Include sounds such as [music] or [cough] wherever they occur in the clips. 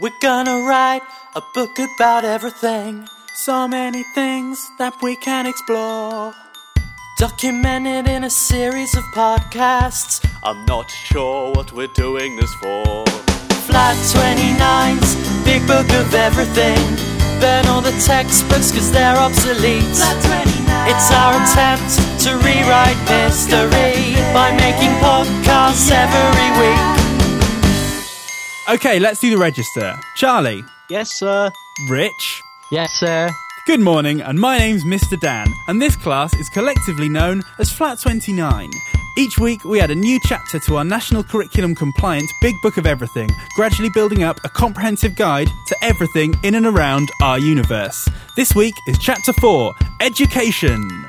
We're gonna write a book about everything. So many things that we can explore. Documented in a series of podcasts. I'm not sure what we're doing this for. Flat 29's big book of everything. Burn all the textbooks cause they're obsolete. It's our attempt to rewrite history by making podcasts every week. Okay, let's do the register. Charlie, Yes, sir. Rich, Yes, sir. good morning, and my name's Mr. Dan, and this class is collectively known as Flat 29. Each week, we add a new chapter to our national curriculum compliant Big Book of Everything, gradually building up a comprehensive guide to everything in and around our universe. This week is Chapter 4 Education.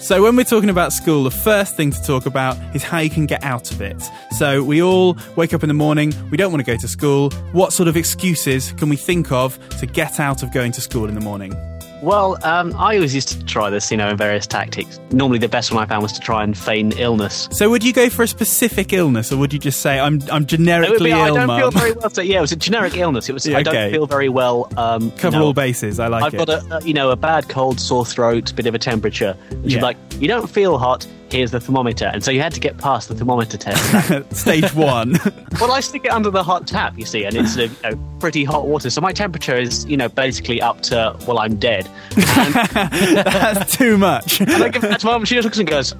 So, when we're talking about school, the first thing to talk about is how you can get out of it. So, we all wake up in the morning, we don't want to go to school. What sort of excuses can we think of to get out of going to school in the morning? Well, um, I always used to try this, you know, in various tactics. Normally, the best one I found was to try and feign illness. So, would you go for a specific illness, or would you just say, "I'm I'm It would generically be, I don't mum"? feel very well. So, yeah, it was a generic illness. It was. Yeah, I don't feel very well. Um, Cover you know, all bases. I like I've it. got a, you know, a bad cold, sore throat, bit of a temperature. Yeah. like, you don't feel hot. Here's the thermometer, and so you had to get past the thermometer test. [laughs] Stage one. [laughs] well, I stick it under the hot tap, you see, and it's uh, you know, pretty hot water. So my temperature is, you know, basically up to well, I'm dead. [laughs] That's too much. And I give that to mum. She just looks and goes,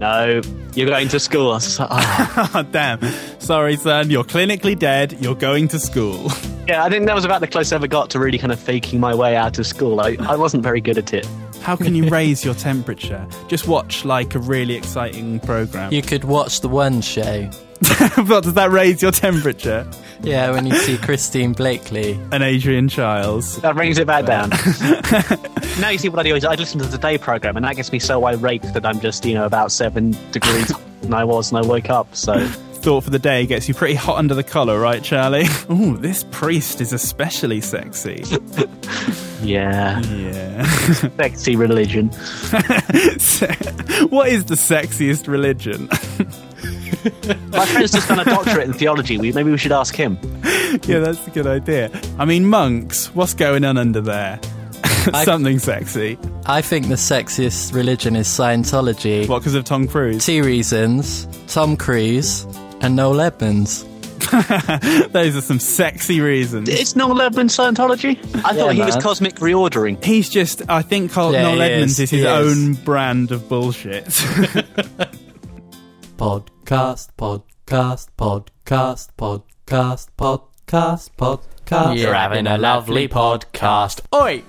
"No, you're going to school." I was just like, "Oh." oh, damn. Sorry, son. You're clinically dead. You're going to school. Yeah, I think that was about the closest I ever got to really kind of faking my way out of school. I, I wasn't very good at it. How can you raise your temperature? Just watch like a really exciting program. You could watch the One Show. [laughs] what does that raise your temperature? Yeah, when you see Christine Bleakley. [laughs] And Adrian Chiles. That brings it back down. [laughs] now you see what I do is I listen to the day program, and that gets me so irate that I'm just, you know, about seven degrees than I was when I woke up. So Thought for the day gets you pretty hot under the collar, right, Charlie? [laughs] Ooh, this priest is especially sexy. yeah, Yeah. [laughs] sexy religion. [laughs] what is the sexiest religion? My friend's just done a doctorate in theology. We, maybe we should ask him. yeah, that's a good idea. I mean, monks, what's going on under there? Something sexy. I think the sexiest religion is Scientology. What, because of Tom Cruise? Two reasons Tom Cruise and Noel Edmonds. [laughs] Those are some sexy reasons. It's Noel Edmonds Scientology. I thought he was cosmic reordering. He's just, I think Col- Yeah, Noel Edmonds is, is his he is. own brand of bullshit. [laughs] Podcast, podcast, podcast, podcast, podcast, podcast. You're having a lovely podcast. Oi!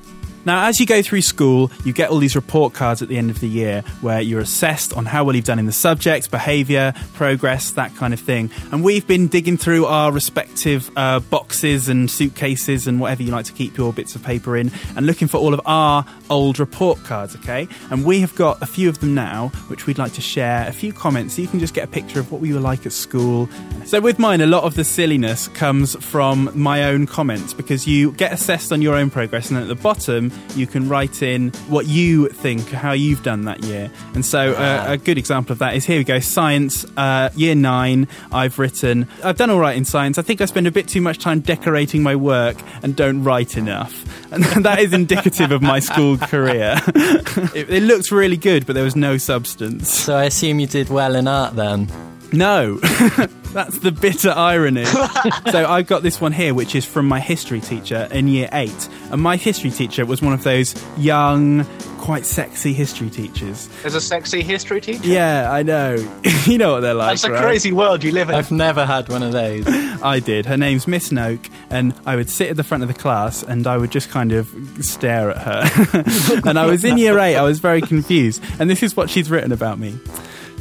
Now, as you go through school, you get all these report cards at the end of the year where you're assessed on how well you've done in the subject, behaviour, progress, that kind of thing. And we've been digging through our respective uh, boxes and suitcases and whatever you like to keep your bits of paper in and looking for all of our old report cards, okay? And we have got a few of them now, which we'd like to share, a few comments so you can just get a picture of what we were like at school. So, with mine, a lot of the silliness comes from my own comments because you get assessed on your own progress, and at the bottom, you can write in what you think, how you've done that year. And so, uh, a good example of that is here we go science, uh, year nine. I've written, I've done all right in science. I think I spend a bit too much time decorating my work and don't write enough. [laughs] And that is indicative of my school career. [laughs] it, it looked really good, but there was no substance. So I assume you did well in art then. No, [laughs] that's the bitter irony. [laughs] so I've got this one here, which is from my history teacher in year eight. And my history teacher was one of those young, quite sexy history teachers. There's a sexy history teacher. Yeah, I know. [laughs] you know what they're like. That's a right? crazy world you live in. I've never had one of those. [laughs] I did. Her name's Miss Noak, and I would sit at the front of the class and I would just kind of stare at her. and I was in year eight, I was very confused. And this is what she's written about me.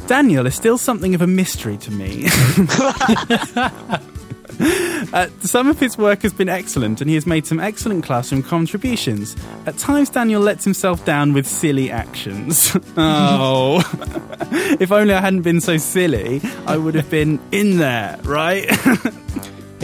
Daniel is still something of a mystery to me. [laughs] Uh, some of his work has been excellent, and he has made some excellent classroom contributions. At times, Daniel lets himself down with silly actions. [laughs] oh, [laughs] if only I hadn't been so silly, I would have been in there, right?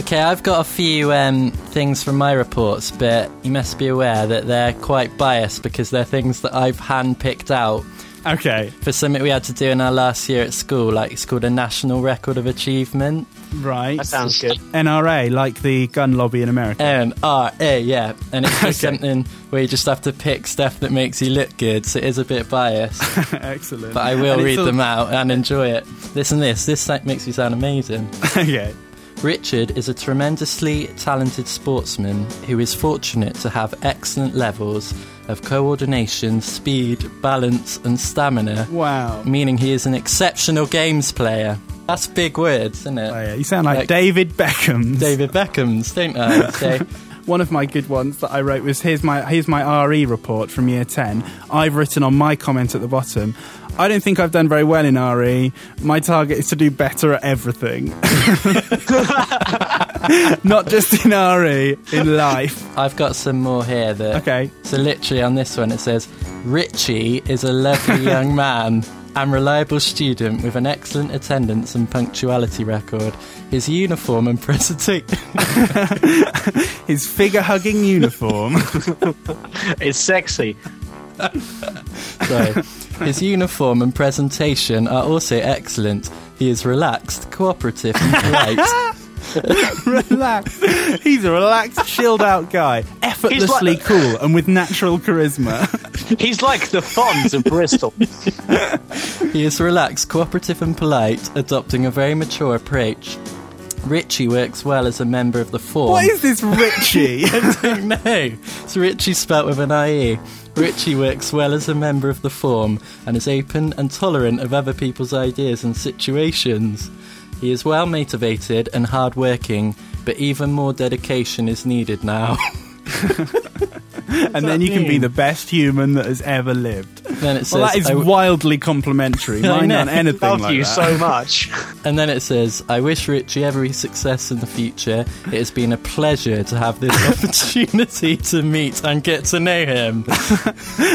Okay, I've got a few um, things from my reports, but you must be aware that they're quite biased because they're things that I've handpicked out Okay, for something we had to do in our last year at school. Like it's called a National Record of Achievement. right. That sounds good. NRA, like the gun lobby in America. N R A, yeah. And it's [laughs] just Okay. something where you just have to pick stuff that makes you look good. So it is a bit biased, [laughs] Excellent. but I will And read all- them out and enjoy it. Listen, this this like, makes you sound amazing. [laughs] okay. Richard is a tremendously talented sportsman who is fortunate to have excellent levels of coordination, speed, balance, and stamina, Wow. meaning he is an exceptional games player. That's big words, isn't it? Oh, yeah. You sound like, Like- David Beckham. David Beckham's, don't I? [laughs] So, One of my good ones that I wrote was here's my here's my RE report from year 10. I've written on my comment at the bottom. I don't think I've done very well in RE. My target is to do better at everything. [laughs] Not just in RE, in life. I've got some more here that. Okay. So, literally on this one, it says Richie is a lovely [laughs] young man and reliable student with an excellent attendance and punctuality record. His uniform and presentation. [laughs] His figure hugging uniform. It's sexy. [laughs] Sorry. His uniform and presentation are also excellent. He is relaxed, cooperative, and polite. [laughs] relaxed. He's a relaxed, chilled out guy. Effortlessly like- cool and with natural charisma. [laughs] He's like the Fonz of Bristol. He is relaxed, cooperative, and polite, adopting a very mature approach. Richie works well as a member of the form. what is this Richie? no, it's Richie spelt with an IE. Richie works well as a member of the form and is open and tolerant of other people's ideas and situations. He is well motivated and hard working, but even more dedication is needed now. [laughs] [laughs] and then you can be the best human that has ever lived. then it says, Well, that is I w- wildly complimentary. [laughs] I Mine know. aren't anything Love like you that. so [laughs] much. and then it says, I wish Richie every success in the future. It has been a pleasure to have this [laughs] opportunity to meet and get to know him.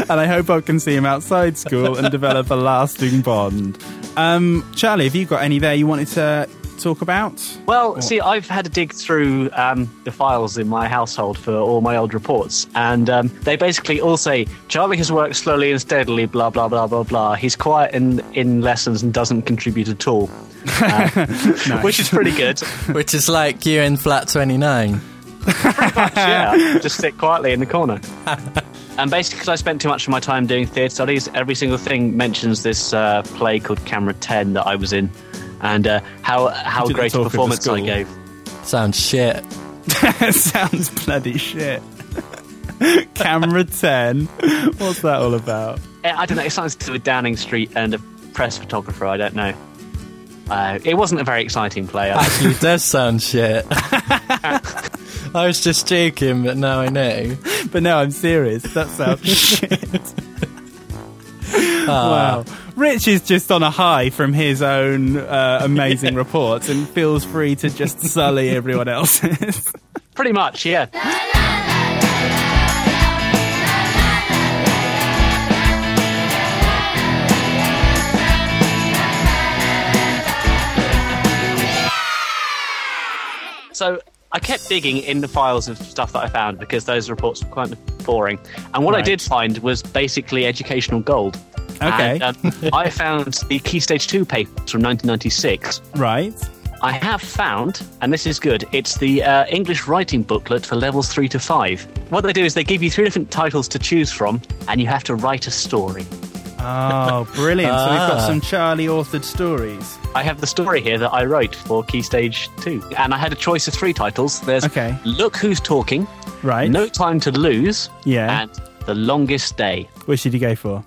and I hope I can see him outside school and develop a lasting bond. Um, Charlie, have you got any there you wanted to talk about? Well, see, I've had to dig through um, the files in my household for all my old reports, and um, they basically all say Charlie has worked slowly and steadily, blah blah blah blah blah. He's quiet in in lessons and doesn't contribute at all, [laughs] uh, which is pretty good. [laughs] Which is like you in flat 29. yeah, [laughs] just sit quietly in the corner. And basically, because I spent too much of my time doing theatre studies, every single thing mentions this uh, play called Camera 10 that I was in, and uh, how how great a talk of the performance I gave. Sounds shit. [laughs] Sounds bloody shit. [laughs] Camera 10. What's that all about? Eh, I don't know. It sounds to do with Downing Street and a press photographer. I don't know. Uh, it wasn't a very exciting play. Actually, it does sound shit. [laughs] I was just joking, but now I know. But no, I'm serious. That sounds shit. Ah. Wow. Rich is just on a high from his own uh, amazing [laughs] reports and feels free to just sully [laughs] everyone else's. [laughs] Pretty much, yeah. So I kept digging in the files of stuff that I found because those reports were quite boring. And what I did find was basically educational gold. Okay. And, um, [laughs] I found the Key Stage 2 papers from 1996. right. I have found, and this is good, it's the uh, English writing booklet for levels 3 to 5. What they do is they give you three different titles to choose from, and you have to write a story. Oh, [laughs] brilliant. So we've got Ah. some Charlie authored stories. I have the story here that I wrote for Key Stage 2. And I had a choice of three titles. There's Okay. Look Who's Talking, Right. No Time to Lose, Yeah. and The Longest Day. Which did you go for?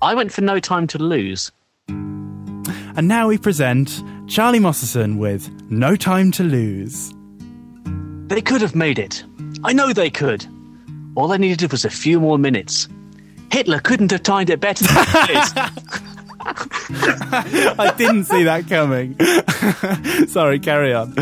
I went for No Time to Lose. And now we present Charlie Mosserson with No Time to Lose. They could have made it. I know they could. All they needed was a few more minutes. Hitler couldn't have timed it better than. [laughs] [laughs] I didn't see that coming. [laughs] Sorry, carry on.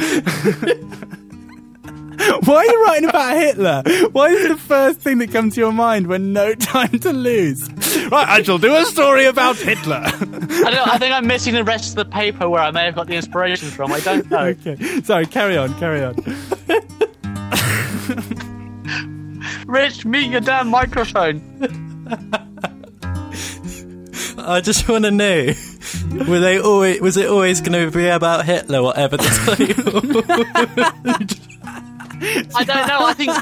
Why are you writing about Hitler? Why is it the first thing that comes to your mind when no time to lose? Right, I shall do a story about Hitler. I, don't, I think I'm missing the rest of the paper where I may have got the inspiration from. I don't know. [laughs] okay, sorry, carry on, carry on. [laughs] Rich, meet your damn microphone. [laughs] I just want to know: were they always? Was it always going to be about Hitler, whatever the title? I don't know. I think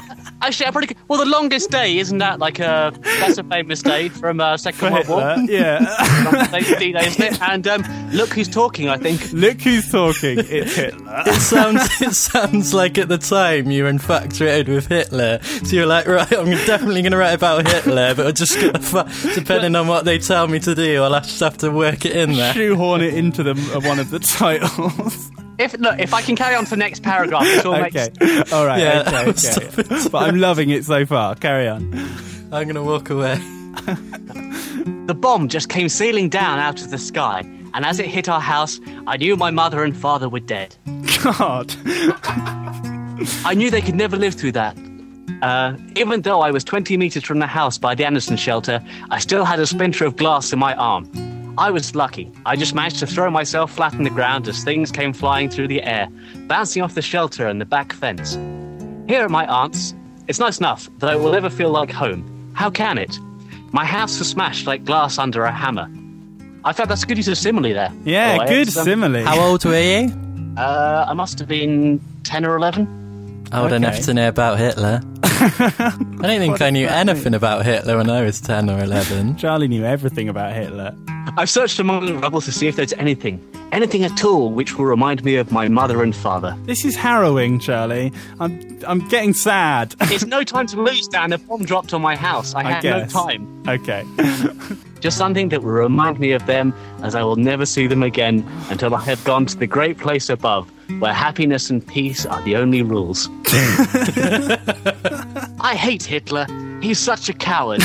actually, I'm pretty. Well, the longest day isn't that like a that's a famous day from uh, Second World War. Hitler, yeah. [laughs] D-Day, isn't it? And um, look who's talking. I think. Look who's talking. It's [laughs] Hitler. It sounds. It sounds like at the time you were infatuated with Hitler, so you're like, right, I'm definitely going to write about Hitler, but I'm just going to, depending on what they tell me to do, I'll just have to work it in there. Shoehorn it into the, uh, one of the [laughs] titles. If look, if I can carry on to the next paragraph, it all [laughs] okay. makes. All right. Yeah, okay. okay. [laughs] but I'm loving it so far. Carry on. I'm going to walk away. The bomb just came sailing down out of the sky, and as it hit our house, I knew my mother and father were dead. God. I knew they could never live through that. Uh, even though I was 20 meters from the house by the Anderson shelter, I still had a splinter of glass in my arm. I was lucky. I just managed to throw myself flat on the ground as things came flying through the air, bouncing off the shelter and the back fence. Here at my aunt's, it's nice enough, though it will never feel like home. How can it? My house was smashed like glass under a hammer. I thought that's a good use of simile there. Yeah, Oh, good um, simile. How old were you? Uh, I must have been 10 or 11. Old Okay. enough to know about Hitler. [laughs] I don't think I knew anything about Hitler when I was 10 or 11. [laughs] Charlie knew everything about Hitler. I've searched among the rubble to see if there's anything, anything at all which will remind me of my mother and father. This is harrowing, Charlie. I'm I'm getting sad. [laughs] It's no time to lose, Dan. A bomb dropped on my house. I I had no time. Okay. Just something that will remind me of them as I will never see them again until I have gone to the great place above where happiness and peace are the only rules. [laughs] I hate Hitler. He's such a coward.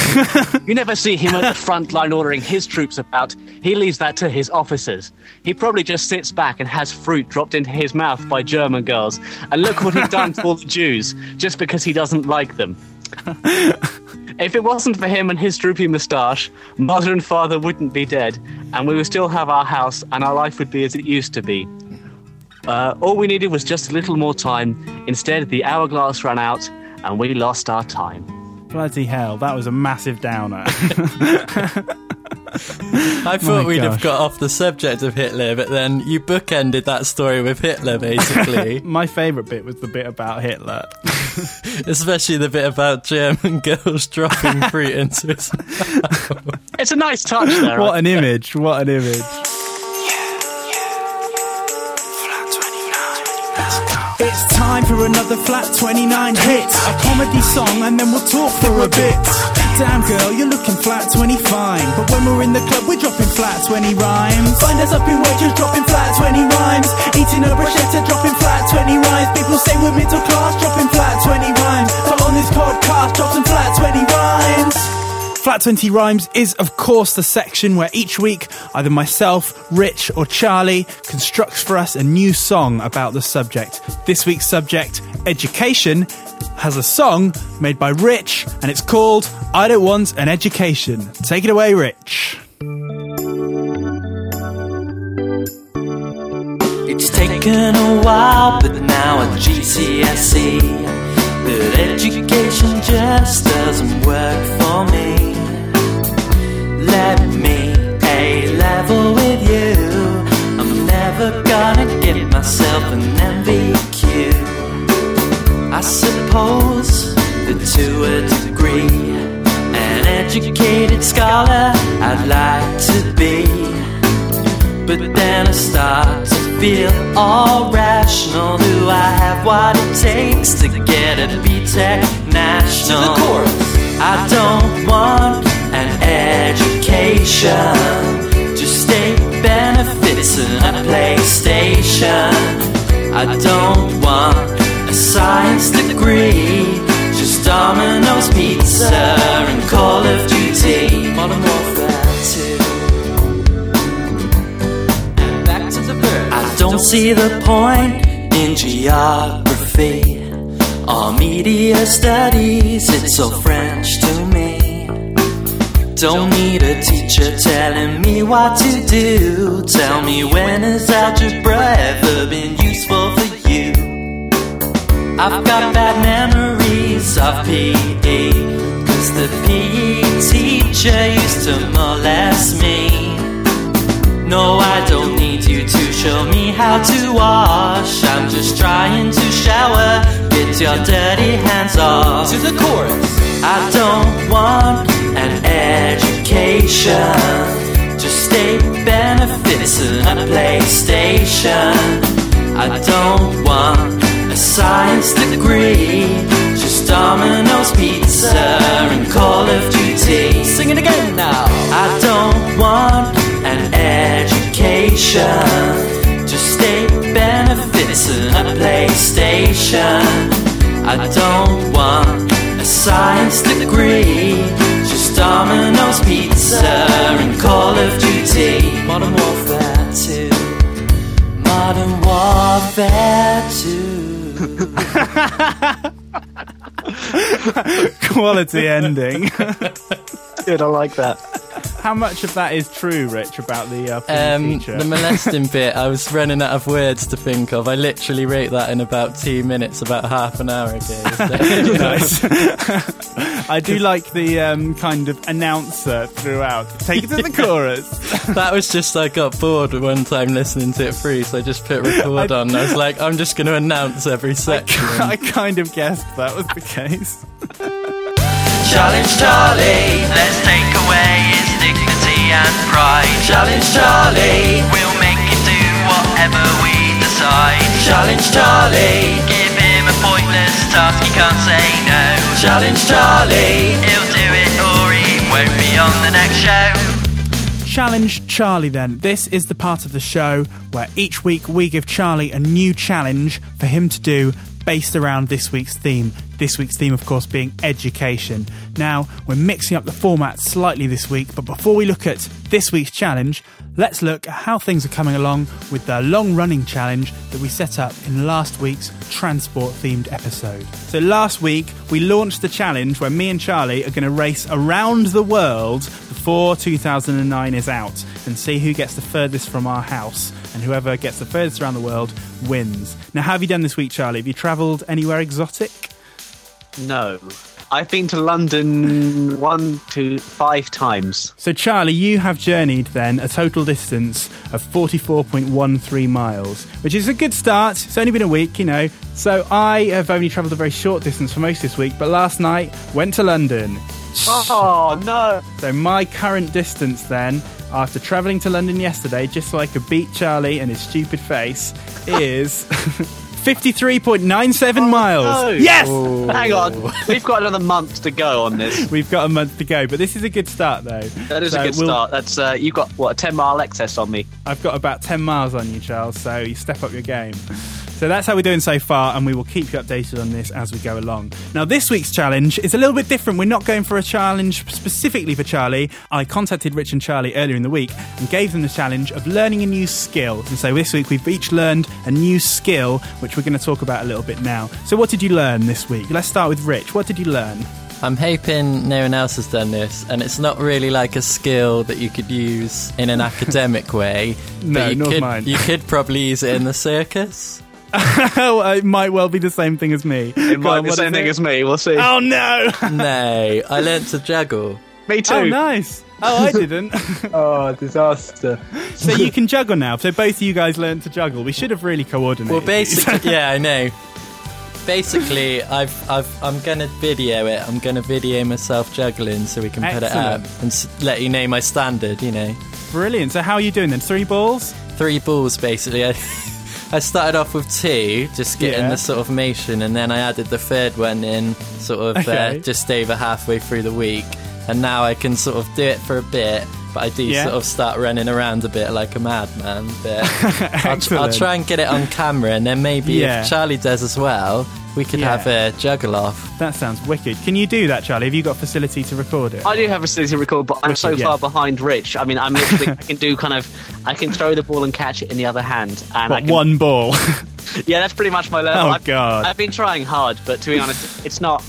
you never see him at the front line ordering his troops about. He leaves that to his officers. He probably just sits back and has fruit dropped into his mouth by German girls. And look what he's done to all the Jews just because he doesn't like them. If it wasn't for him and his droopy moustache, mother and father wouldn't be dead, and we would still have our house, and our life would be as it used to be. Uh, all we needed was just a little more time. Instead, the hourglass ran out, and we lost our time. Bloody hell, that was a massive downer. [laughs] I thought My we'd gosh. have got off the subject of Hitler, but then you bookended that story with Hitler, basically. [laughs] My favourite bit was the bit about Hitler. [laughs] Especially the bit about German girls dropping fruit into his It's a nice touch there. What an image! What an image! Time for another Flat 29 hit. A comedy song, and then we'll talk for a bit. Damn girl, you're looking flat 25. But when we're in the club, we're dropping flat 20 rhymes. Find us up in Waitrose, dropping flat 20 rhymes. Eating a bruschetta, dropping flat 20 rhymes. People say we're middle class, dropping flat 20 rhymes. But on this podcast, drop some flat 20 rhymes. Flat 20 Rhymes is, of course, the section where each week either myself, Rich, or Charlie constructs for us a new song about the subject. This week's subject, education, has a song made by Rich, and it's called I Don't Want an Education. Take it away, Rich. It's taken a while, but now at GCSE, but education just doesn't work for me. Let me A level with you. I'm never gonna get myself an NVQ. I suppose that to a degree, an educated scholar I'd like to be. But then I start to feel all rational. Do I have what it takes to get a BTEC national? The chorus: I don't want an education, just state benefits and a PlayStation. I don't want a science degree, just Domino's pizza and Call of Duty. Modern Warfare don't see the point in geography or media studies. It's so French to me. Don't need a teacher telling me what to do. Tell me when has algebra ever been useful for you? I've got bad memories of PE. Cause the PE teacher used to molest me. No, I don't show me how to wash. I'm just trying to shower. Get your dirty hands off. To the chorus. I don't want an education. Just state benefits and a PlayStation. I don't want a science degree. Just Domino's Pizza and Call of Duty. Sing it again now. I don't want an education. Just state benefits and a PlayStation. I don't want a science degree. Just Domino's Pizza and Call of Duty. Modern Warfare 2. Modern Warfare 2. [laughs] Quality ending. Good, I like that. How much of that is true, Rich, about the uh, Um, the molesting [laughs] bit, I was running out of words to think of. I literally wrote that in about two minutes, about half an hour ago. So- [laughs] nice. [laughs] I do like the um, kind of announcer throughout. Take it to the chorus. that was just I got bored one time listening to it through, so I just put record on. I was like, I'm just going to announce every section. I kind of guessed that was the case. Challenge Charlie, let's take away his dignity and pride. Challenge Charlie, we'll make him do whatever we decide. Challenge Charlie, give him a pointless task, he can't say no. Challenge Charlie, he'll do it or he won't be on the next show. Challenge Charlie, then. This is the part of the show where each week we give Charlie a new challenge for him to do based around this week's theme. This week's theme, of course, being education. Now, we're mixing up the format slightly this week, but before we look at this week's challenge, let's look at how things are coming along with the long running challenge that we set up in last week's transport themed episode. So, last week we launched the challenge where me and Charlie are going to race around the world before 2009 is out and see who gets the furthest from our house. And whoever gets the furthest around the world wins. Now, how have you done this week, Charlie? Have you travelled anywhere exotic? No. I've been to London one, two, five times. So, Charlie, you have journeyed then a total distance of 44.13 miles, which is a good start. It's only been a week, you know. So, I have only travelled a very short distance for most this week, but last night went to London. Oh, no. So, my current distance then, after travelling to London yesterday, just so I could beat Charlie and his stupid face, is [laughs] 53.97 miles. no. Yes! Hang on. We've got another month to go on this. [laughs] We've got a month to go, but this is a good start, though. That is So a good we'll- start. That's uh, you got what a ten mile excess on me. I've got about 10 miles on you, Charles, so you step up your game. So that's how we're doing so far, and we will keep you updated on this as we go along. Now, this week's challenge is a little bit different. We're not going for a challenge specifically for Charlie. I contacted Rich and Charlie earlier in the week and gave them the challenge of learning a new skill. And so this week we've each learned a new skill, which we're going to talk about a little bit now. So, what did you learn this week? Let's start with Rich. What did you learn? I'm hoping no one else has done this, and it's not really like a skill that you could use in an [laughs] academic way. No, but you could, mine. You could probably use it in the [laughs] circus. [laughs] oh, it might well be the same thing as me. It might be the same thing as me. We'll see. Oh, no! [laughs] no, I learnt to juggle. me oh, too. oh, nice. Oh, I didn't. [laughs] Oh, disaster. So you can juggle now. So both of you guys learned to juggle. We should have really coordinated. Well, basically, yeah, I know. Basically, I've, I've, I'm gonna video it. I'm gonna video myself juggling so we can put it up and s- let you know my standard. You know, brilliant. So how are you doing then? Three balls? three balls basically. I, I started off with two, just getting Yeah. the sort of motion, and then I added the third one in sort of Okay. uh, just over halfway through the week, and now I can sort of do it for a bit. But I do Yeah. sort of start running around a bit like a madman. But [laughs] I'll, I'll try and get it on camera, and then maybe Yeah. if Charlie does as well, we could Yeah. have a juggle off. That sounds wicked. Can you do that, Charlie? Have you got facility to record it? I do have a facility to record, but I'm so Wicked, yeah. far behind Rich. I mean, I'm literally, [laughs] I can do kind of, I can throw the ball and catch it in the other hand. And I What, can, one ball? [laughs] [laughs] Yeah, that's pretty much my level. Oh, I've, God. I've been trying hard, but to be honest, it's not,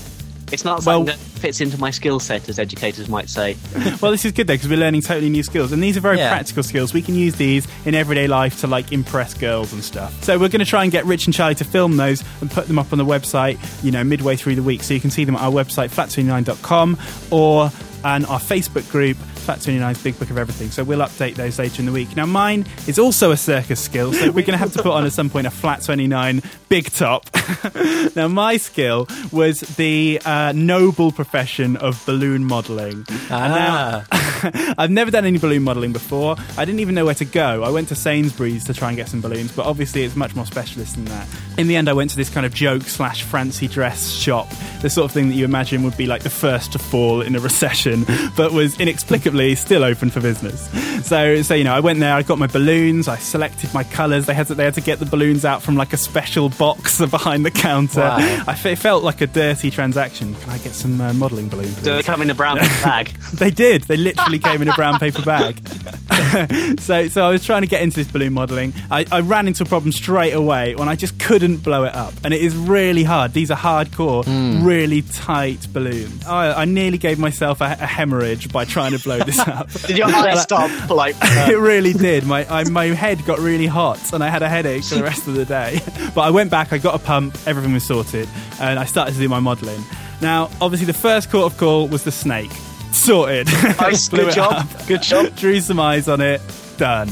it's not Well- something that fits into my skill set, as educators might say. [laughs] Well, this is good though because we're learning totally new skills, and these are very Yeah. practical skills. We can use these in everyday life to like impress girls and stuff. So we're going to try and get Rich and Charlie to film those and put them up on the website. You know, midway through the week, so you can see them at our website flat29.com or and our Facebook group. Flat 29's Big Book of Everything. So we'll update those later in the week. Now, mine is also a circus skill, so we're going to have to put on at some point a Flat 29 big top. [laughs] now, my skill was the uh, noble profession of balloon modelling. Ah, [laughs] [laughs] I've never done any balloon modelling before. I didn't even know where to go. I went to Sainsbury's to try and get some balloons, but obviously it's much more specialist than that. In the end, I went to this kind of joke slash fancy dress shop, the sort of thing that you imagine would be like the first to fall in a recession, [laughs] but was inexplicably still open for business. So, so you know, I went there. I got my balloons. I selected my colours. They had to they had to get the balloons out from like a special box [laughs] behind the counter. Wow. I it felt like a dirty transaction. Can I get some uh, modelling balloons? Do they come in a brown bag? They did. They literally came in a brown paper bag. [laughs] so, so I was trying to get into this balloon modelling. I, I ran into a problem straight away when I just couldn't blow it up, and it is really hard. These are hardcore, hmm. really tight balloons. I, I nearly gave myself a, a hemorrhage by trying to blow this [laughs] up. Did your heart stop? Like, [laughs] it uh, really did. My I, my head got really hot, and I had a headache for the rest of the day. But I went back. I got a pump. Everything was sorted, and I started to do my modelling. Now, obviously, the first court of call was the snake. Sorted. nice, [laughs] good job, good job. Drew some eyes on it. Done,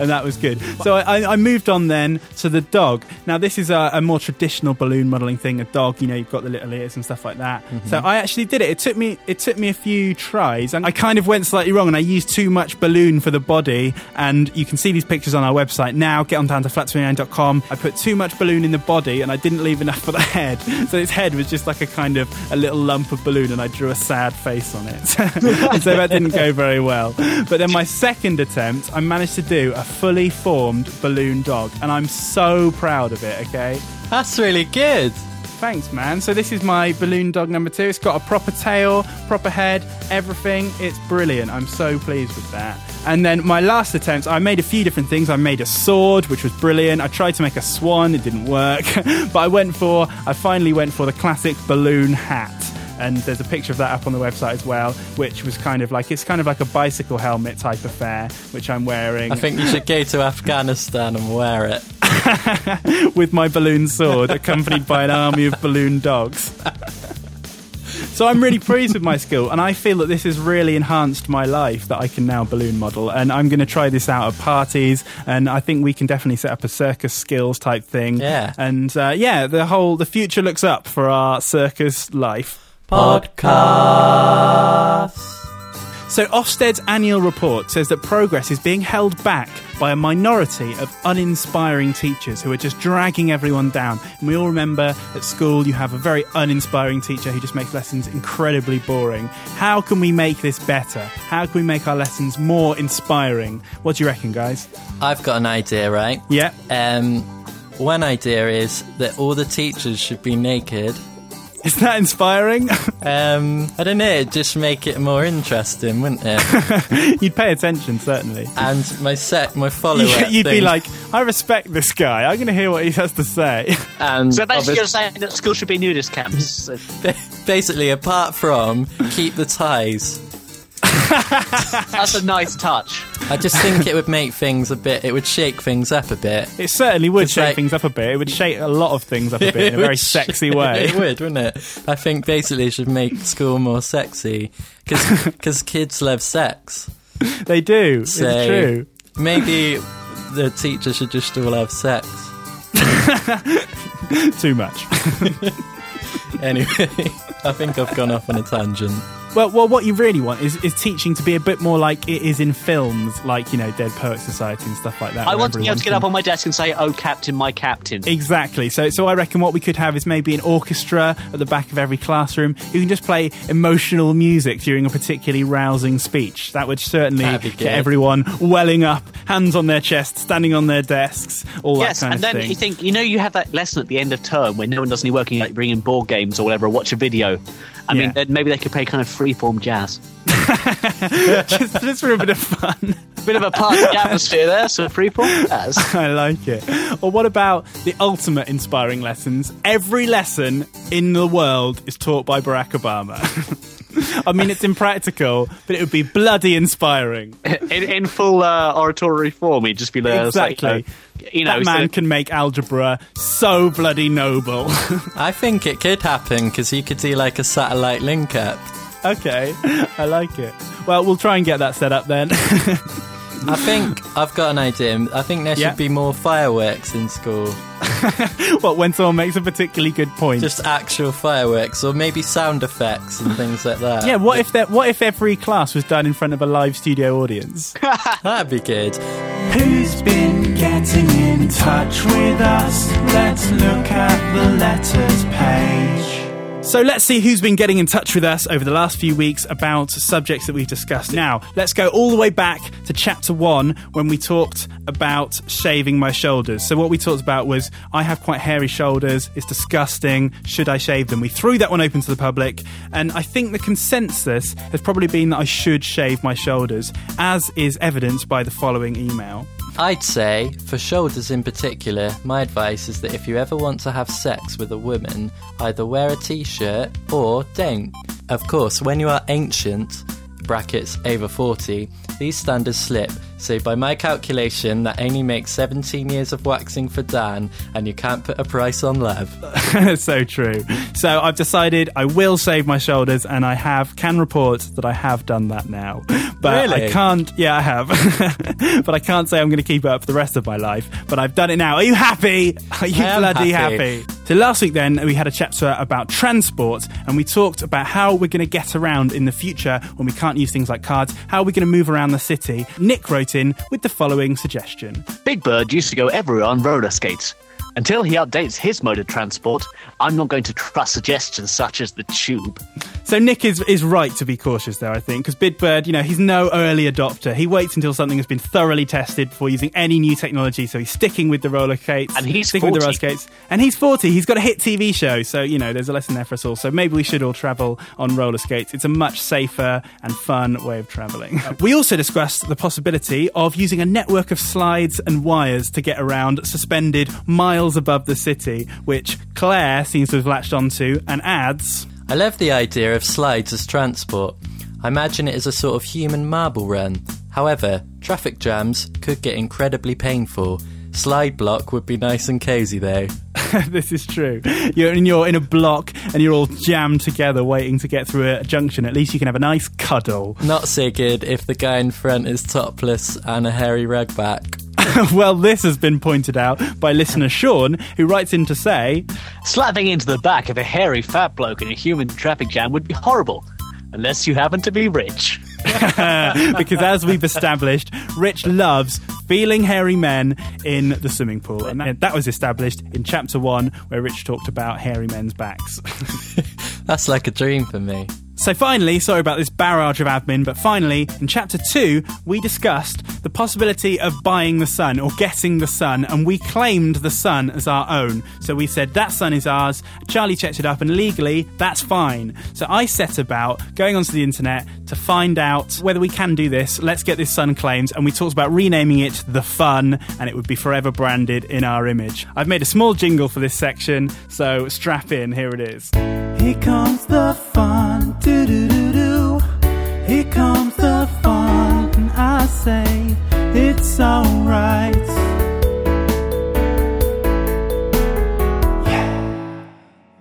and that was good. So I, I- moved on then to the dog. Now this is a, a more traditional balloon modelling thing. A dog, you know, you've got the little ears and stuff like that. Mm-hmm. So I actually did it. It took me it took me a few tries, and I kind of went slightly wrong, and I used too much balloon for the body. And you can see these pictures on our website now. Get on down to flat29.com. I put too much balloon in the body, and I didn't leave enough for the head. So its head was just like a kind of a little lump of balloon, and I drew a sad face on it. [laughs] so that didn't go very well. But then my second attempt, I managed to do a fully formed balloon dog, and I'm so proud of it. Okay. that's really good. Thanks, man. So this is my balloon dog number two. It's got a proper tail, proper head, everything. It's brilliant. I'm so pleased with that. And then my last attempt, I made a few different things. I made a sword, which was brilliant. I tried to make a swan, it didn't work. [laughs] but I went for, I finally went for the classic balloon hat. And there's a picture of that up on the website as well, which was kind of like it's kind of like a bicycle helmet type affair, which I'm wearing I think you should go to Afghanistan and wear it. [laughs] with my balloon sword, accompanied by an army of balloon dogs. So I'm really pleased with my skill, and I feel that this has really enhanced my life. That I can now balloon model, and I'm going to try this out at parties. And I think we can definitely set up a circus skills type thing. Yeah. and uh, yeah, the whole the future looks up for our circus life. Podcast. So Ofsted's annual report says that progress is being held back by a minority of uninspiring teachers who are just dragging everyone down. And we all remember at school you have a very uninspiring teacher who just makes lessons incredibly boring. How can we make this better? How can we make our lessons more inspiring? What do you reckon, guys? I've got an idea, right? Yeah. Um, one idea is that all the teachers should be naked. Is that inspiring? [laughs] Um, I don't know, it'd just make it more interesting, wouldn't it? [laughs] You'd pay attention, certainly. and my set, my [laughs] follow up. You'd be like, I respect this guy. I'm going to hear what he has to say. and So basically, you're saying that school should be nudist camps. basically, apart from keep the ties. That's a nice touch. I just think it would make things a bit. It would shake things up a bit. It certainly would shake like- things up a bit. It would shake a lot of things up a [laughs] bit in a very sexy [laughs] way. it would, wouldn't it? I think basically it should make school more sexy because [laughs] kids love sex. They do. So it's true. maybe the teacher should just all have sex. Too much. Anyway, I think I've gone off on a tangent. Well, well, what you really want is, is teaching to be a bit more like it is in films, like you know, Dead Poet Society and stuff like that. I want to be able to get can- up on my desk and say, "Oh, Captain, my Captain." Exactly. So, so I reckon what we could have is maybe an orchestra at the back of every classroom. You can just play emotional music during a particularly rousing speech. That would certainly get everyone welling up, hands on their chest, standing on their desks, all Yes, that kind of thing. Yes, and then you think, you know, you have that lesson at the end of term when no one does any working, like bringing board games or whatever, or watch a video. I Yeah. mean, maybe they could play kind of freeform jazz. [laughs] just, just for a bit of fun. A [laughs] Bit of a party atmosphere there, so freeform jazz. [laughs] I like it. Or what about the ultimate inspiring lessons? Every lesson in the world is taught by Barack Obama. I mean, it's impractical, but it would be bloody inspiring. in, in full uh, oratory form, he'd just be there. like, Exactly. uh, you know, that man instead can make algebra so bloody noble. [laughs] I think it could happen because you could do like a satellite link up. okay, I like it. Well, we'll try and get that set up then. I [laughs] think I've got an idea. I think there should Yeah. be more fireworks in school. [laughs] what when someone makes a particularly good point? Just actual fireworks, or maybe sound effects and things like that. yeah. What if that? What if every class was done in front of a live studio audience? that'd be good. Who's been getting in touch with us? Let's look at the letters page. So let's see who's been getting in touch with us over the last few weeks about subjects that we've discussed. Now, let's go all the way back to chapter one when we talked about shaving my shoulders. So, what we talked about was I have quite hairy shoulders, it's disgusting, should I shave them? We threw that one open to the public, and I think the consensus has probably been that I should shave my shoulders, as is evidenced by the following email. I'd say, for shoulders in particular, my advice is that if you ever want to have sex with a woman, either wear a t shirt or don't. Of course, when you are ancient, brackets over 40, these standards slip. So, by my calculation, that only makes 17 years of waxing for Dan, and you can't put a price on love. [laughs] so true. So I've decided I will shave my shoulders, and I have can report that I have done that now. [laughs] But Really? I can't. Yeah, I have. [laughs] but I can't say I'm going to keep it up for the rest of my life. But I've done it now. Are you happy? Are you bloody happy. happy? So last week, then we had a chapter about transport, and we talked about how we're going to get around in the future when we can't use things like cards. How are we going to move around the city? Nick wrote in with the following suggestion. Big Bird used to go everywhere on roller skates. Until he updates his mode of transport, I'm not going to trust suggestions such as the tube. So Nick is is right to be cautious there, I think, because Big Bird, you know, he's no early adopter. He waits until something has been thoroughly tested before using any new technology. So he's sticking with the roller skates, And he's sticking with the roller skates, and he's forty. He's got a hit TV show, so you know, there's a lesson there for us all. So maybe we should all travel on roller skates. It's a much safer and fun way of traveling. [laughs] we also discussed the possibility of using a network of slides and wires to get around, suspended miles above the city, which Claire seems to have latched onto, and adds. I love the idea of slides as transport. I imagine it as a sort of human marble run. However, traffic jams could get incredibly painful. Slide block would be nice and cosy though. [laughs] this is true. You're in, you're in a block and you're all jammed together waiting to get through a junction. At least you can have a nice cuddle. Not so good if the guy in front is topless and a hairy rug back. [laughs] well, this has been pointed out by listener Sean, who writes in to say, Slapping into the back of a hairy fat bloke in a human traffic jam would be horrible, unless you happen to be rich. [laughs] because as we've established, Rich loves feeling hairy men in the swimming pool. And that, that was established in chapter one, where Rich talked about hairy men's backs. [laughs] That's like a dream for me. So finally, sorry about this barrage of admin, but finally, in chapter two, we discussed the possibility of buying the sun or getting the sun, and we claimed the sun as our own. So we said that sun is ours. Charlie checked it up, and legally, that's fine. So I set about going onto the internet to find out whether we can do this. Let's get this sun claimed, and we talked about renaming it the Fun, and it would be forever branded in our image. I've made a small jingle for this section, so strap in. Here it is. Here comes the fun. Do do do do. Here comes the fun. And I say it's alright.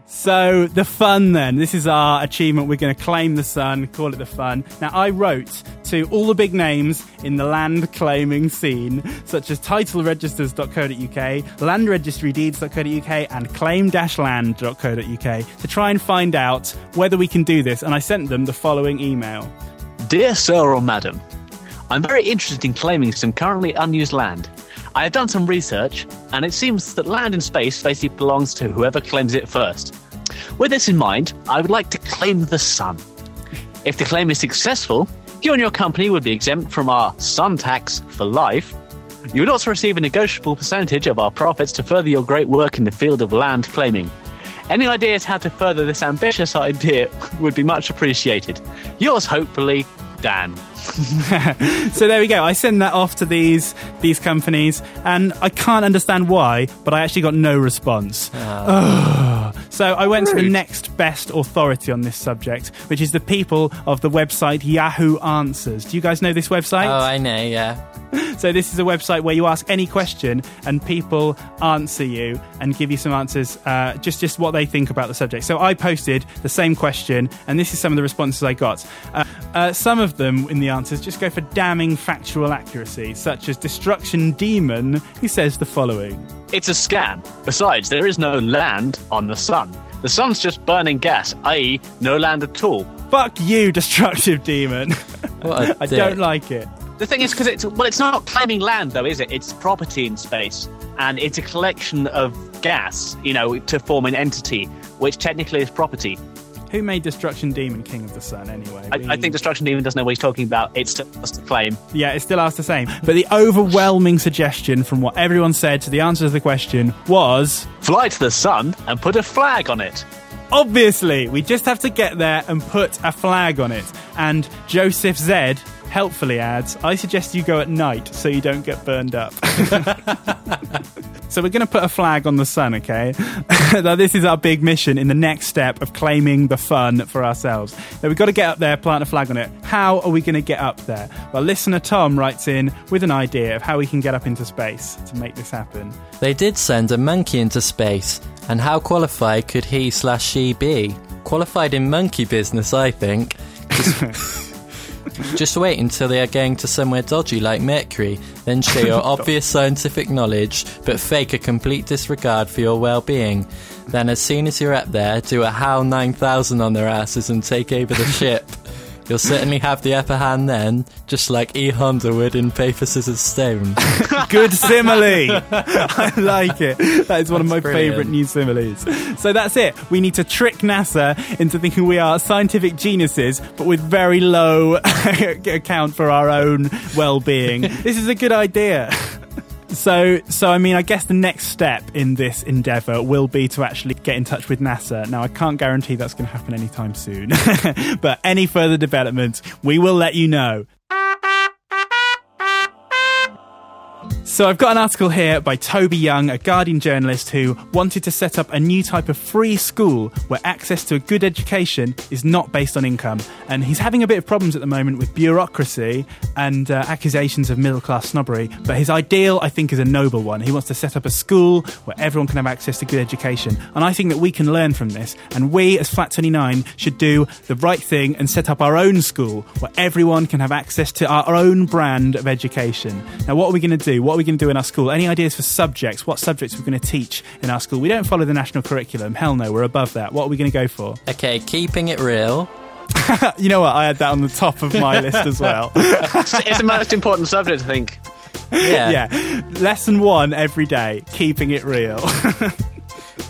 So the fun then. This is our achievement. We're going to claim the sun, call it the fun. Now I wrote to all the big names in the land claiming scene, such as titleregisters.co.uk, landregistrydeeds.co.uk, and claim-land.co.uk to try and find out whether we can do this. And I sent them the following email. Dear Sir or Madam, I'm very interested in claiming some currently unused land. I have done some research, and it seems that land in space basically belongs to whoever claims it first. With this in mind, I would like to claim the sun. If the claim is successful, you and your company would be exempt from our sun tax for life. You would also receive a negotiable percentage of our profits to further your great work in the field of land claiming. Any ideas how to further this ambitious idea [laughs] would be much appreciated. Yours, hopefully, Dan. [laughs] So there we go. I send that off to these these companies, and I can't understand why, but I actually got no response. Ah. Ugh. So I went to the next best authority on this subject, which is the people of the website Yahoo Answers. Do you guys know this website? Oh, I know, yeah. So this is a website where you ask any question and people answer you and give you some answers, uh, just just what they think about the subject. So I posted the same question, and this is some of the responses I got. Uh, uh, some of them in the answers just go for damning factual accuracy, such as Destruction Demon, who says the following. It's a scam. Besides, there is no land on the sun. The sun's just burning gas, i.e., no land at all. Fuck you, Destructive Demon. What a [laughs] I dick. don't like it. The thing is, because it's well, it's not claiming land though, is it? It's property in space, and it's a collection of gas, you know, to form an entity, which technically is property. Who made Destruction Demon King of the Sun anyway? I, I think Destruction Demon doesn't know what he's talking about. It's just a claim. Yeah, it still asks the same. But the overwhelming suggestion from what everyone said to the answer to the question was Fly to the sun and put a flag on it. obviously, we just have to get there and put a flag on it. And Joseph Z helpfully adds, I suggest you go at night so you don't get burned up. [laughs] so we're going to put a flag on the sun, okay? [laughs] now, this is our big mission in the next step of claiming the fun for ourselves. Now, we've got to get up there, plant a flag on it. How are we going to get up there? Well, listener Tom writes in with an idea of how we can get up into space to make this happen. They did send a monkey into space, and how qualified could he slash she be? Qualified in monkey business, I think. [laughs] Just, wait until they are going to somewhere dodgy like Mercury, then show your [laughs] obvious scientific knowledge, but fake a complete disregard for your well being. Then, as soon as you're up there, do a HAL 9000 on their asses and take over the [laughs] ship. You'll certainly have the upper hand then, just like E. Honda would in Paper, Scissors, Stone. [laughs] Good simile. I like it. That is one of my brilliant. favourite new similes. So that's it. We need to trick NASA into thinking we are scientific geniuses, but with very low [laughs] account for our own well-being. this is a good idea. [laughs] So, so I mean, I guess the next step in this endeavour will be to actually get in touch with NASA. Now, I can't guarantee that's going to happen anytime soon, [laughs] but any further developments, we will let you know. So I've got an article here by Toby Young, a Guardian journalist who wanted to set up a new type of free school where access to a good education is not based on income. And he's having a bit of problems at the moment with bureaucracy and uh, accusations of middle class snobbery. But his ideal, I think, is a noble one. He wants to set up a school where everyone can have access to good education. And I think that we can learn from this. And we, as Flat 29, should do the right thing and set up our own school where everyone can have access to our own brand of education. Now, what are we going to do? What are we going to do in our school? Any ideas for subjects? What subjects we're going to teach in our school? We don't follow the national curriculum. Hell no, we're above that. What are we going to go for? Okay, keeping it real. [laughs] You know what? I had that on the top of my list as well. It's, [laughs] [laughs] it's the most important subject, I think. Yeah. yeah. Lesson one every day, keeping it real.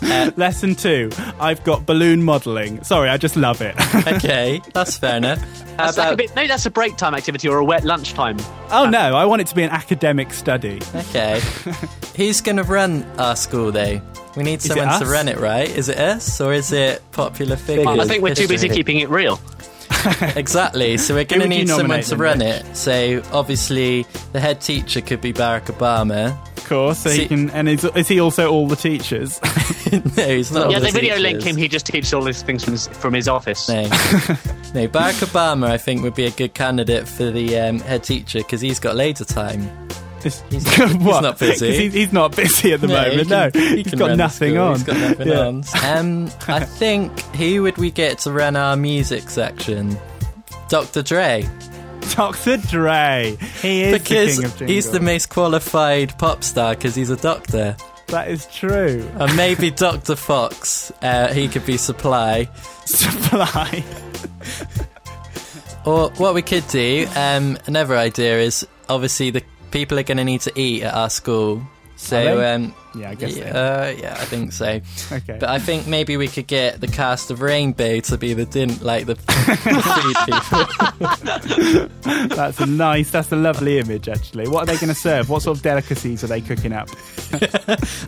Uh, lesson two, I've got balloon modelling. Sorry, I just love it. [laughs] Okay, that's fair enough. How That's like a bit, maybe that's a break time activity or a wet lunchtime. oh no, I want it to be an academic study. okay? [laughs] Who's going to run our school though? We need someone to run it, right? Is it us or is it popular figures? I think we're too busy keeping it real. [laughs] Exactly. So we're going to need someone to run Rich? it. So obviously, the head teacher could be Barack Obama. Of course, so See- he can. And is, is he also all the teachers? [laughs] [laughs] no, he's not. yeah, all they the video teachers. link him. He just teaches all these things from his, from his office. No. [laughs] no, Barack Obama, I think, would be a good candidate for the um, head teacher because he's got loads of time. He's, He's not- busy. not He's, he's not busy at the No, moment. he no, can- he he's can got run the nothing school, on. He's got nothing Yeah. on. Um, I think who would we get to run our music section? Dr. Dre, Dr. Dre. He is the king of he's the most qualified pop star because he's a doctor. That is true. And maybe [laughs] Dr. Fox, uh, he could be supply. Supply. [laughs] Or what we could do, um, another idea is obviously the people are going to need to eat at our school. So, um, Yeah, I guess yeah, uh, yeah, I think so. [laughs] Okay. But I think maybe we could get the cast of Rainbow to be the din, like the, [laughs] the food people. [laughs] That's a nice, that's a lovely image, actually. What are they going to serve? What sort of delicacies are they cooking up?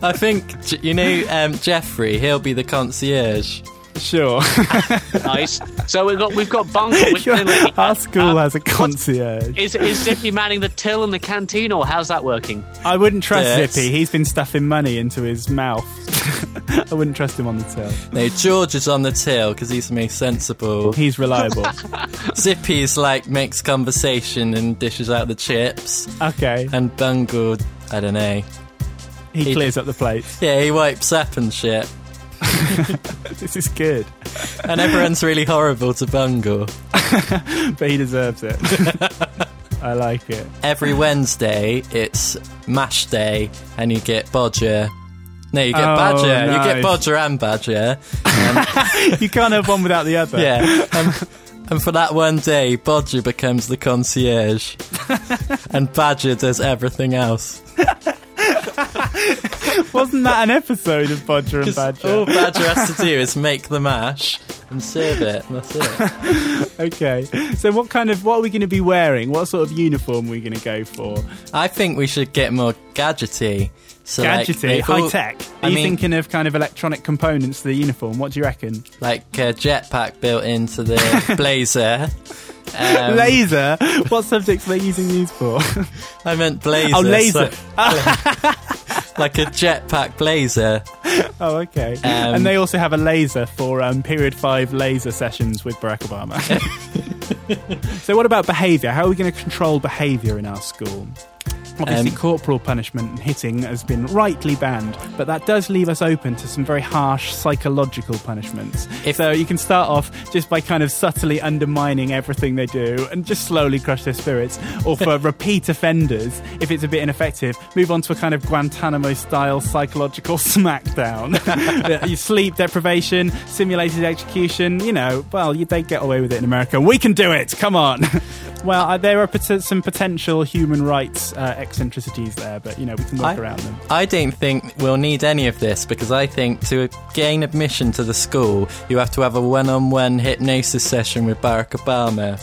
I think you know um, Geoffrey. He'll be the concierge. Sure. [laughs] nice. So we've got we've got Bungle. Which clearly- Our school uh, has a concierge. Is is Zippy manning the till in the canteen, or how's that working? I wouldn't trust Yes. Zippy. He's been stuffing money into his mouth. [laughs] I wouldn't trust him on the till. No, George is on the till because he's the most sensible. He's reliable. [laughs] Zippy's like makes conversation and dishes out the chips, okay. and Bungle, I don't know. He he- clears up the plates. Yeah, he wipes up and shit, [laughs] This is good. and everyone's really horrible to Bungle. [laughs] But he deserves it. [laughs] I like it. Every Wednesday, it's Mash Day, and you get Bodger. No, you get Oh, Badger. You get Bodger and Badger. Um, you can't have one without the other. Yeah. And, and for that one day, Bodger becomes the concierge, and Badger does everything else. [laughs] Wasn't that an episode of Bodger and Badger? All Badger has to do is make the mash and serve it. And that's it. [laughs] Okay. So what kind of what are we going to be wearing? What sort of uniform are we going to go for? I think we should get more gadgety. So like, Gadgety, they high tech. Are I you mean, thinking of kind of electronic components to the uniform? What do you reckon? like a jetpack built into the [laughs] blazer. Um, laser. What subjects are they using these for? I meant blazer. oh, laser. so- like a jetpack blazer. oh, okay. Um, and they also have a laser for um, period five laser sessions with Barack Obama. [laughs] so, what about behaviour? How are we going to control behaviour in our school? Obviously, Um, corporal punishment and hitting has been rightly banned, but that does leave us open to some very harsh psychological punishments. If- so, you can start off just by kind of subtly undermining everything they do and just slowly crush their spirits. Or for [laughs] repeat offenders, if it's a bit ineffective, move on to a kind of Guantanamo style psychological [laughs] smackdown. [laughs] You sleep deprivation, simulated execution, you know, well, you, they get away with it in America. We can do it! Come on! well, uh, there are pot- some potential human rights uh, eccentricities there, but, you know, we can work I- around them. I don't think we'll need any of this because I think to gain admission to the school, you have to have a one on one hypnosis session with Barack Obama.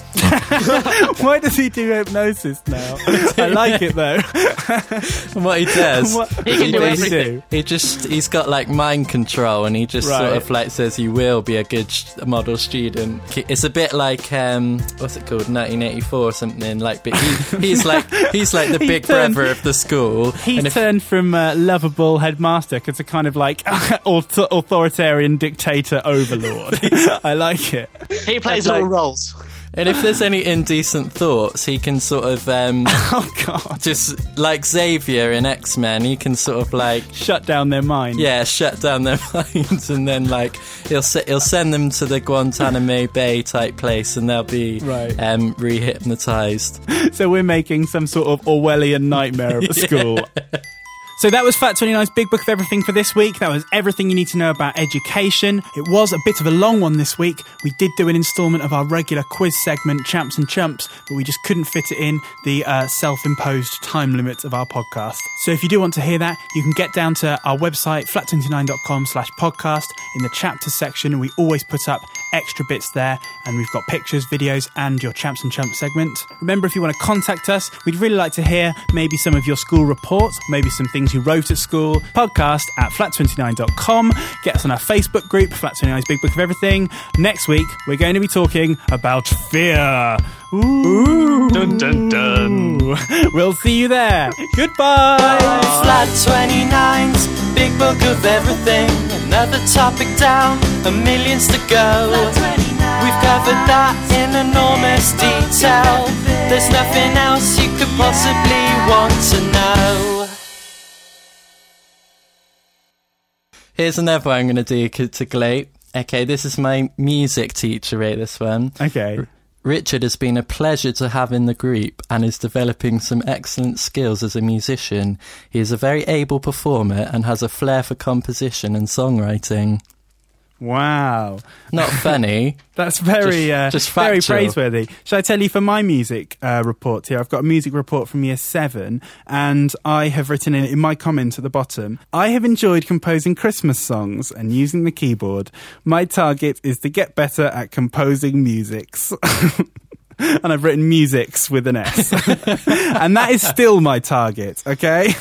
[laughs] [laughs] Why does he do hypnosis now? [laughs] I like it though. And what he does, What, He can do everything. he just, he's got like mind control and he just sort of like says you will be a good model student. It's a bit like, um, what's it called, 1984 or something, like, but he, he's like, he's like the big turned- brother of the school. [laughs] He's and if- turned from uh, lovable headmaster to a kind of like [laughs] author- authoritarian dictator overlord. [laughs] I like it. He plays like- all roles. And if there's any indecent thoughts, he can sort of um, [laughs] Oh god, just like Xavier in X Men. He can sort of like shut down their mind. yeah shut down their [laughs] minds, and then like he'll se- he'll send them to the Guantanamo Bay type place, and they'll be Right. um, re-hypnotized. [laughs] So we're making some sort of Orwellian nightmare of a school. So that was Flat 29's Big Book of Everything for this week. That was everything you need to know about education. It was a bit of a long one this week. We did do an instalment of our regular quiz segment, Champs and Chumps, but we just couldn't fit it in the uh, self-imposed time limit of our podcast. So if you do want to hear that, you can get down to our website, flat29.com slash podcast. In the chapter section, we always put up extra bits there, and we've got pictures, videos, and your Champs and Chumps segment. Remember, if you want to contact us, we'd really like to hear maybe some of your school reports, maybe some things you wrote at school. Podcast at flat29.com. Get us on our Facebook group, Flat 29's Big Book of Everything. Next week, we're going to be talking about fear. Ooh. Dun dun dun. [laughs] We'll see you there. Goodbye. Flat 29's Big Book of Everything. Another topic down, a millions to go. We've covered that in enormous detail. There's nothing else you could possibly want to know. Here's another one I'm going to do c- to gloat. Okay, this is my music teacher. Rate this one. Okay. Richard has been a pleasure to have in the group and is developing some excellent skills as a musician. He is a very able performer and has a flair for composition and songwriting. Wow. Not funny. [laughs] That's very, Just- uh, just very praiseworthy. Shall I tell you for my music uh, report here? I've got a music report from year seven, and I have written in, in my comment at the bottom. I have enjoyed composing Christmas songs and using the keyboard. My target is to get better at composing musics. [laughs] and I've written musics with an S. [laughs] and that is still my target, okay?